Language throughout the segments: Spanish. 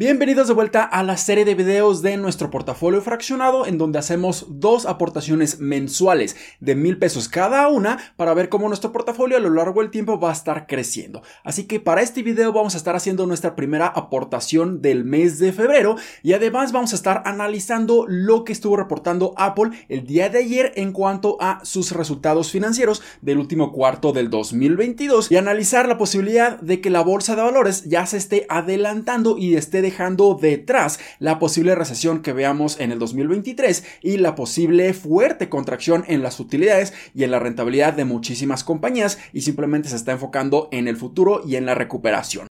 Bienvenidos de vuelta a la serie de videos de nuestro portafolio fraccionado en donde hacemos dos aportaciones mensuales de mil pesos cada una para ver cómo nuestro portafolio a lo largo del tiempo va a estar creciendo. Así que para este video vamos a estar haciendo nuestra primera aportación del mes de febrero y además vamos a estar analizando lo que estuvo reportando Apple el día de ayer en cuanto a sus resultados financieros del último cuarto del 2022 y analizar la posibilidad de que la bolsa de valores ya se esté adelantando y esté dejando detrás la posible recesión que veamos en el 2023 y la posible fuerte contracción en las utilidades y en la rentabilidad de muchísimas compañías y simplemente se está enfocando en el futuro y en la recuperación.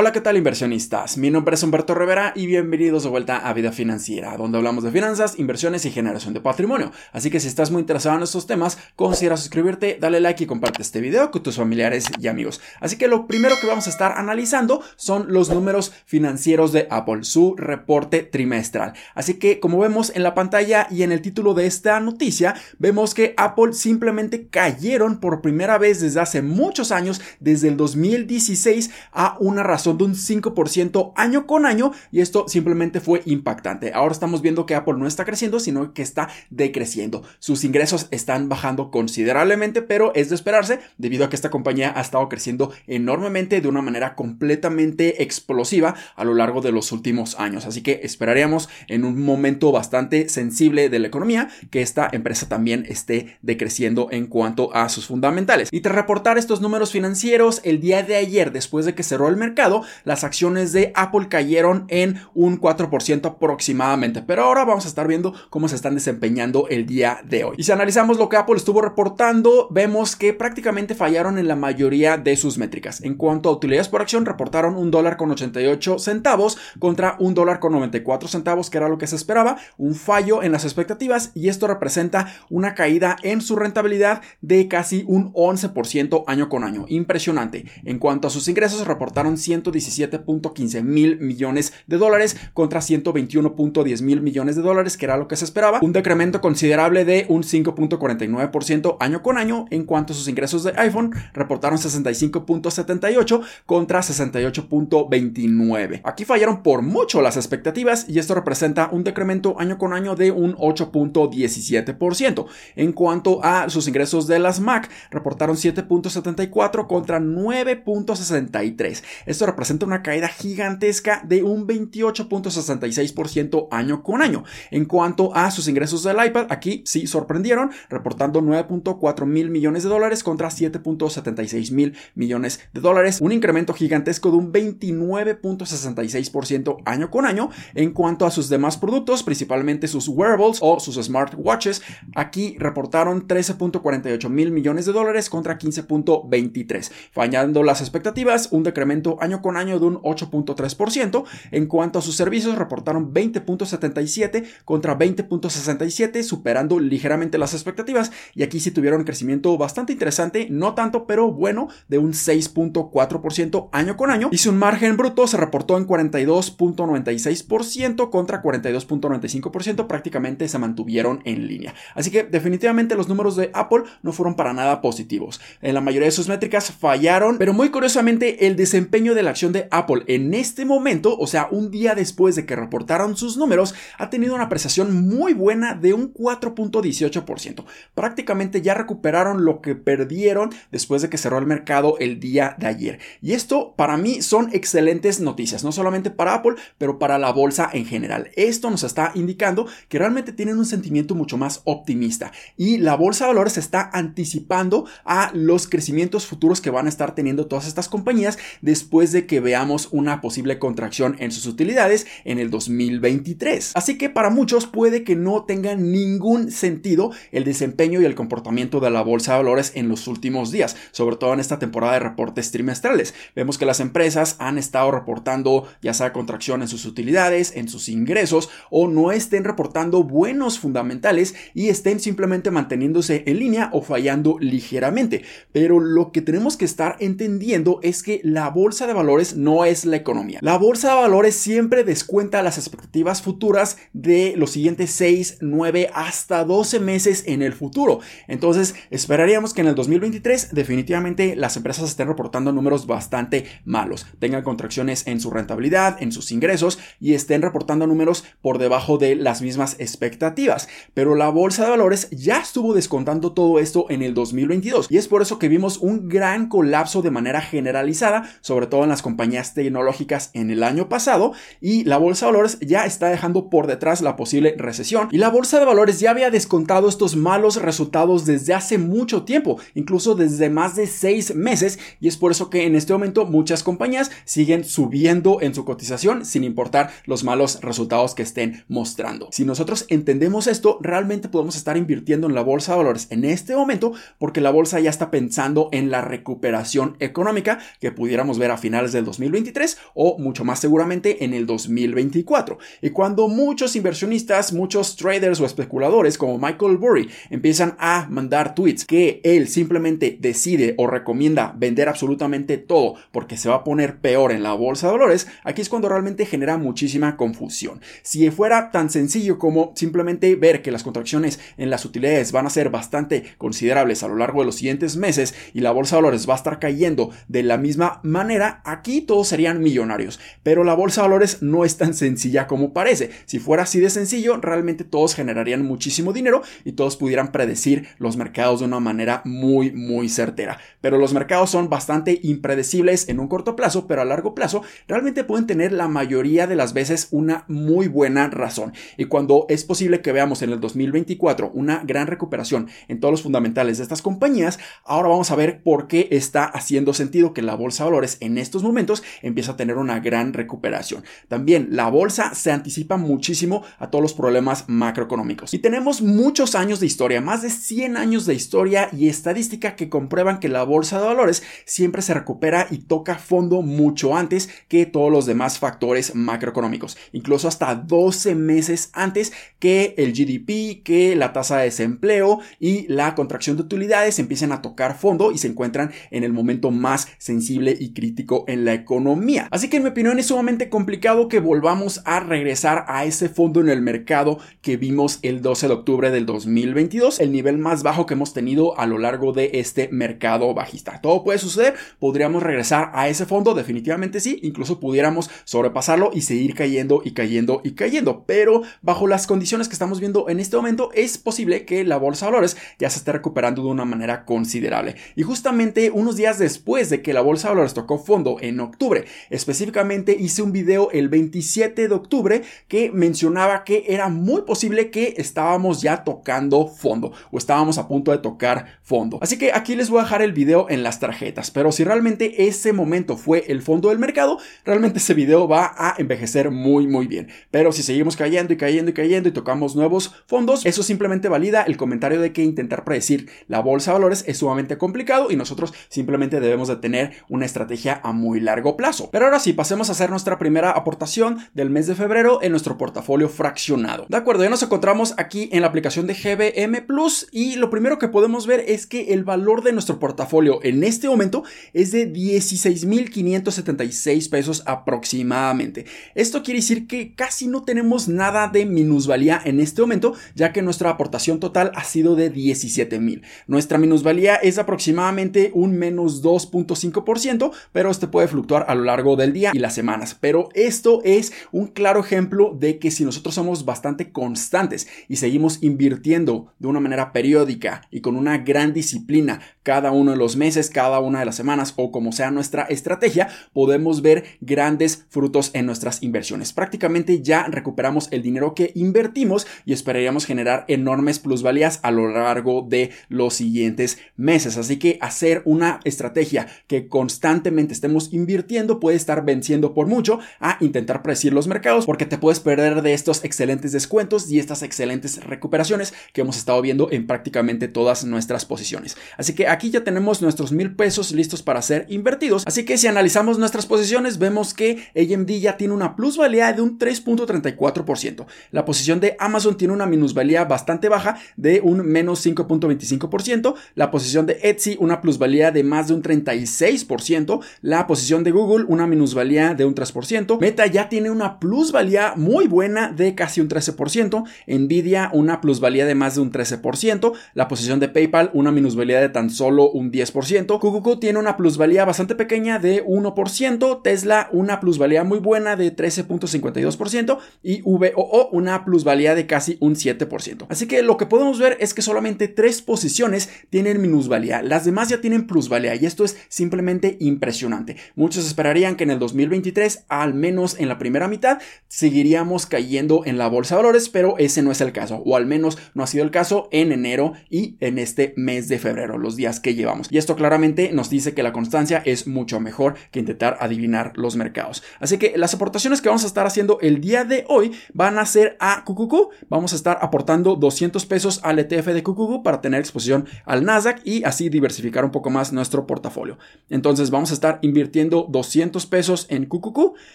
Hola, ¿qué tal inversionistas? Mi nombre es Humberto Rivera y bienvenidos de vuelta a Vida Financiera, donde hablamos de finanzas, inversiones y generación de patrimonio. Así que si estás muy interesado en estos temas, considera suscribirte, dale like y comparte este video con tus familiares y amigos. Así que lo primero que vamos a estar analizando son los números financieros de Apple, su reporte trimestral. Así que como vemos en la pantalla y en el título de esta noticia, vemos que Apple simplemente cayeron por primera vez desde hace muchos años, desde el 2016, a una razón son de un 5% año con año y esto simplemente fue impactante. Ahora estamos viendo que Apple no está creciendo, sino que está decreciendo. Sus ingresos están bajando considerablemente, pero es de esperarse debido a que esta compañía ha estado creciendo enormemente de una manera completamente explosiva a lo largo de los últimos años. Así que esperaríamos en un momento bastante sensible de la economía que esta empresa también esté decreciendo en cuanto a sus fundamentales. Y tras reportar estos números financieros el día de ayer, después de que cerró el mercado, las acciones de Apple cayeron en un 4% aproximadamente. Pero ahora vamos a estar viendo cómo se están desempeñando el día de hoy. Y si analizamos lo que Apple estuvo reportando, vemos que prácticamente fallaron en la mayoría de sus métricas. En cuanto a utilidades por acción, reportaron un dólar con 88 centavos contra un dólar con 94 centavos, que era lo que se esperaba. Un fallo en las expectativas y esto representa una caída en su rentabilidad de casi un 11% año con año. Impresionante. En cuanto a sus ingresos, reportaron 100 117.15 mil millones de dólares contra 121.10 mil millones de dólares, que era lo que se esperaba. Un decremento considerable de un 5.49% año con año. En cuanto a sus ingresos de iPhone, reportaron 65.78 contra 68.29. Aquí fallaron por mucho las expectativas y esto representa un decremento año con año de un 8.17%. En cuanto a sus ingresos de las Mac, reportaron 7.74 contra 9.63. Esto representa una caída gigantesca de un 28.66% año con año. En cuanto a sus ingresos del iPad, aquí sí sorprendieron, reportando 9.4 mil millones de dólares contra 7.76 mil millones de dólares, un incremento gigantesco de un 29.66% año con año. En cuanto a sus demás productos, principalmente sus wearables o sus smartwatches, aquí reportaron 13.48 mil millones de dólares contra 15.23, fallando las expectativas, un decremento año con año de un 8.3%. En cuanto a sus servicios, reportaron 20.77 contra 20.67, superando ligeramente las expectativas. Y aquí sí tuvieron crecimiento bastante interesante, no tanto, pero bueno, de un 6.4% año con año. Y su margen bruto se reportó en 42.96% contra 42.95%, prácticamente se mantuvieron en línea. Así que definitivamente los números de Apple no fueron para nada positivos. En la mayoría de sus métricas fallaron, pero muy curiosamente el desempeño de la acción de Apple en este momento, o sea, un día después de que reportaron sus números, ha tenido una apreciación muy buena de un 4.18%. Prácticamente ya recuperaron lo que perdieron después de que cerró el mercado el día de ayer. Y esto para mí son excelentes noticias, no solamente para Apple, pero para la bolsa en general. Esto nos está indicando que realmente tienen un sentimiento mucho más optimista y la bolsa de valores está anticipando a los crecimientos futuros que van a estar teniendo todas estas compañías después de que veamos una posible contracción en sus utilidades en el 2023. Así que para muchos puede que no tenga ningún sentido el desempeño y el comportamiento de la bolsa de valores en los últimos días, sobre todo en esta temporada de reportes trimestrales. Vemos que las empresas han estado reportando ya sea contracción en sus utilidades, en sus ingresos o no estén reportando buenos fundamentales y estén simplemente manteniéndose en línea o fallando ligeramente. Pero lo que tenemos que estar entendiendo es que la bolsa de valores no es la economía. La bolsa de valores siempre descuenta las expectativas futuras de los siguientes 6, 9 hasta 12 meses en el futuro. Entonces, esperaríamos que en el 2023 definitivamente las empresas estén reportando números bastante malos, tengan contracciones en su rentabilidad, en sus ingresos y estén reportando números por debajo de las mismas expectativas. Pero la bolsa de valores ya estuvo descontando todo esto en el 2022 y es por eso que vimos un gran colapso de manera generalizada, sobre todo en las compañías tecnológicas en el año pasado y la bolsa de valores ya está dejando por detrás la posible recesión y la bolsa de valores ya había descontado estos malos resultados desde hace mucho tiempo, incluso desde más de seis meses y es por eso que en este momento muchas compañías siguen subiendo en su cotización sin importar los malos resultados que estén mostrando. Si nosotros entendemos esto, realmente podemos estar invirtiendo en la bolsa de valores en este momento porque la bolsa ya está pensando en la recuperación económica que pudiéramos ver a finales del 2023 o mucho más seguramente en el 2024. Y cuando muchos inversionistas, muchos traders o especuladores como Michael Burry empiezan a mandar tweets que él simplemente decide o recomienda vender absolutamente todo porque se va a poner peor en la bolsa de valores, aquí es cuando realmente genera muchísima confusión. Si fuera tan sencillo como simplemente ver que las contracciones en las utilidades van a ser bastante considerables a lo largo de los siguientes meses y la bolsa de valores va a estar cayendo de la misma manera, aquí todos serían millonarios. Pero la bolsa de valores no es tan sencilla como parece. Si fuera así de sencillo, realmente todos generarían muchísimo dinero y todos pudieran predecir los mercados de una manera muy, muy certera. Pero los mercados son bastante impredecibles en un corto plazo, pero a largo plazo realmente pueden tener la mayoría de las veces una muy buena razón. Y cuando es posible que veamos en el 2024 una gran recuperación en todos los fundamentales de estas compañías, ahora vamos a ver por qué está haciendo sentido que la bolsa de valores en estos momentos empieza a tener una gran recuperación. También la bolsa se anticipa muchísimo a todos los problemas macroeconómicos. Y tenemos muchos años de historia, más de 100 años de historia y estadística que comprueban que la bolsa de valores siempre se recupera y toca fondo mucho antes que todos los demás factores macroeconómicos, incluso hasta 12 meses antes que el GDP, que la tasa de desempleo y la contracción de utilidades empiecen a tocar fondo y se encuentran en el momento más sensible y crítico en la economía. Así que en mi opinión es sumamente complicado que volvamos a regresar a ese fondo en el mercado que vimos el 12 de octubre del 2022, el nivel más bajo que hemos tenido a lo largo de este mercado bajista. Todo puede suceder, podríamos regresar a ese fondo, definitivamente sí, incluso pudiéramos sobrepasarlo y seguir cayendo y cayendo y cayendo, pero bajo las condiciones que estamos viendo en este momento es posible que la bolsa de valores ya se esté recuperando de una manera considerable. Y justamente unos días después de que la bolsa de valores tocó fondo en octubre, específicamente hice un video el 27 de octubre que mencionaba que era muy posible que estábamos ya tocando fondo o estábamos a punto de tocar fondo. Así que aquí les voy a dejar el video en las tarjetas, pero si realmente ese momento fue el fondo del mercado, realmente ese video va a envejecer muy muy bien. Pero si seguimos cayendo y cayendo y cayendo y tocamos nuevos fondos, eso simplemente valida el comentario de que intentar predecir la bolsa de valores es sumamente complicado y nosotros simplemente debemos de tener una estrategia a muy largo plazo. Pero ahora sí, pasemos a hacer nuestra primera aportación del mes de febrero en nuestro portafolio fraccionado. De acuerdo, ya nos encontramos aquí en la aplicación de GBM Plus y lo primero que podemos ver es que el valor de nuestro portafolio en este momento es de 16.576 pesos aproximadamente. Esto quiere decir que casi no tenemos nada de minusvalía en este momento, ya que nuestra aportación total ha sido de 17.000. Nuestra minusvalía es aproximadamente un menos 2.5%, pero este puede fluctuar a lo largo del día y las semanas. Pero esto es un claro ejemplo de que si nosotros somos bastante constantes y seguimos invirtiendo de una manera periódica y con una gran disciplina cada uno de los meses, cada una de las semanas o como sea nuestra estrategia, podemos ver grandes frutos en nuestras inversiones. Prácticamente ya recuperamos el dinero que invertimos y esperaríamos generar enormes plusvalías a lo largo de los siguientes meses. Así que hacer una estrategia que constantemente estemos invirtiendo puede estar venciendo por mucho a intentar predecir los mercados porque te puedes perder de estos excelentes descuentos y estas excelentes recuperaciones que hemos estado viendo en prácticamente todas nuestras posiciones. Así que aquí ya tenemos nuestros mil pesos listos para ser invertidos. Así que si analizamos nuestras posiciones, vemos que AMD ya tiene una plusvalía de un 3.34%. La posición de Amazon tiene una minusvalía bastante baja de un menos 5.25%. La posición de Etsy una plusvalía de más de un 36%. La posición de Google una minusvalía de un 3%, Meta ya tiene una plusvalía muy buena de casi un 13%, Nvidia una plusvalía de más de un 13%, la posición de PayPal una minusvalía de tan solo un 10%, QQQ tiene una plusvalía bastante pequeña de 1%, Tesla una plusvalía muy buena de 13.52% y VOO una plusvalía de casi un 7%. Así que lo que podemos ver es que solamente tres posiciones tienen minusvalía, las demás ya tienen plusvalía y esto es simplemente impresionante. Muchos esperarían que en el 2023, al menos en la primera mitad, seguiríamos cayendo en la bolsa de valores, pero ese no es el caso, o al menos no ha sido el caso en enero y en este mes de febrero, los días que llevamos. Y esto claramente nos dice que la constancia es mucho mejor que intentar adivinar los mercados. Así que las aportaciones que vamos a estar haciendo el día de hoy van a ser a QQQ. Vamos a estar aportando 200 pesos al ETF de QQQ para tener exposición al Nasdaq y así diversificar un poco más nuestro portafolio. Entonces vamos a estar invirtiendo 200 pesos en QQQ,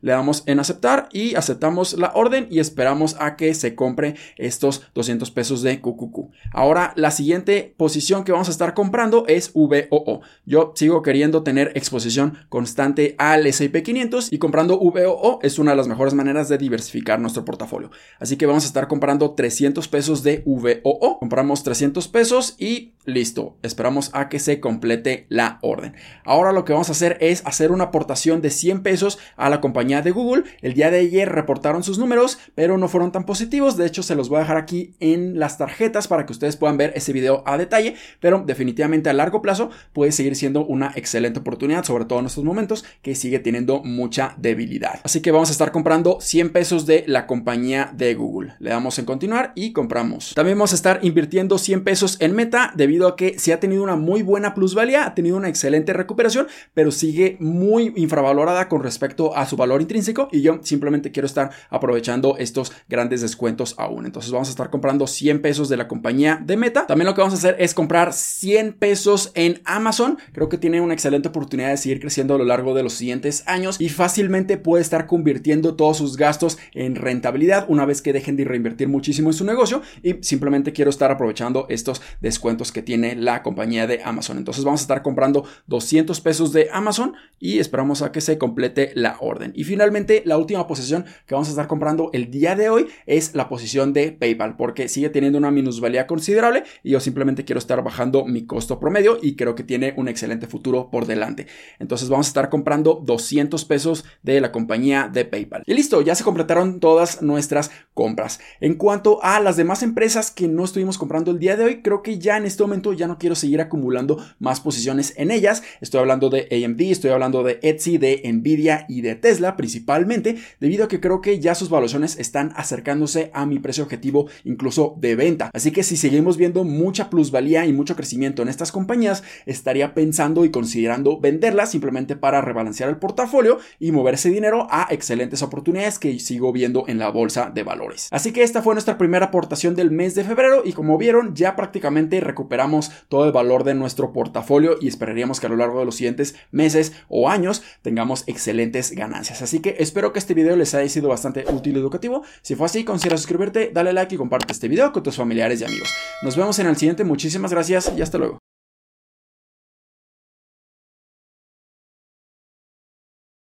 le damos en aceptar y aceptamos la orden y esperamos a que se compre estos 200 pesos de QQQ. Ahora la siguiente posición que vamos a estar comprando es VOO. Yo sigo queriendo tener exposición constante al S&P 500 y comprando VOO es una de las mejores maneras de diversificar nuestro portafolio. Así que vamos a estar comprando 300 pesos de VOO. Compramos 300 pesos y listo. Esperamos a que se complete la orden. Ahora lo que vamos a hacer es hacer una aportación de 100 pesos a la compañía de Google. El día de ayer reportaron sus números, pero no fueron tan positivos. De hecho, se los voy a dejar aquí en las tarjetas para que ustedes puedan ver ese video a detalle, pero definitivamente a largo plazo puede seguir siendo una excelente oportunidad, sobre todo en estos momentos que sigue teniendo mucha debilidad. Así que vamos a estar comprando 100 pesos de la compañía de Google. Le damos en continuar y compramos. También vamos a estar invirtiendo 100 pesos en Meta debido a que se ha tenido una muy buena plusvalía, ha tenido una excelente recuperación, pero sigue muy infravalorada con respecto a su valor intrínseco y yo simplemente quiero estar aprovechando estos grandes descuentos aún. Entonces vamos a estar comprando 100 pesos de la compañía de Meta. También lo que vamos a hacer es comprar 100 pesos en Amazon. Creo que tiene una excelente oportunidad de seguir creciendo a lo largo de los siguientes años y fácilmente puede estar convirtiendo todos sus gastos en rentabilidad una vez que dejen de reinvertir muchísimo en su negocio y simplemente quiero estar aprovechando estos descuentos que tiene la compañía de Amazon. Entonces vamos a estar comprando 200 pesos de Amazon y esperamos a que se complete la orden. Y finalmente la última posición que vamos a estar comprando el día de hoy es la posición de PayPal porque sigue teniendo una minusvalía considerable y yo simplemente quiero estar bajando mi costo promedio y creo que tiene un excelente futuro por delante. Entonces vamos a estar comprando 200 pesos de la compañía de PayPal. Y listo, ya se completaron todas nuestras compras. En cuanto a las demás empresas que no estuvimos comprando el día de hoy, creo que ya en este momento ya no quiero seguir acumulando más posiciones en ellas. Estoy hablando de AMD, estoy hablando de Etsy, de Nvidia y de Tesla principalmente, debido a que creo que ya sus valuaciones están acercándose a mi precio objetivo incluso de venta. Así que si seguimos viendo mucha plusvalía y mucho crecimiento en estas compañías, estaría pensando y considerando venderlas simplemente para rebalancear el portafolio y mover ese dinero a excelentes oportunidades que sigo viendo en la bolsa de valores. Así que esta fue nuestra primera aportación del mes de febrero y como vieron ya prácticamente recuperamos todo el valor de nuestro portafolio y esperaríamos que a lo largo de los siguientes meses o años tengamos excelentes ganancias. Así que espero que este video les haya sido bastante útil y educativo. Si fue así, considera suscribirte, dale like y comparte este video con tus familiares y amigos. Nos vemos en el siguiente, muchísimas gracias y hasta luego.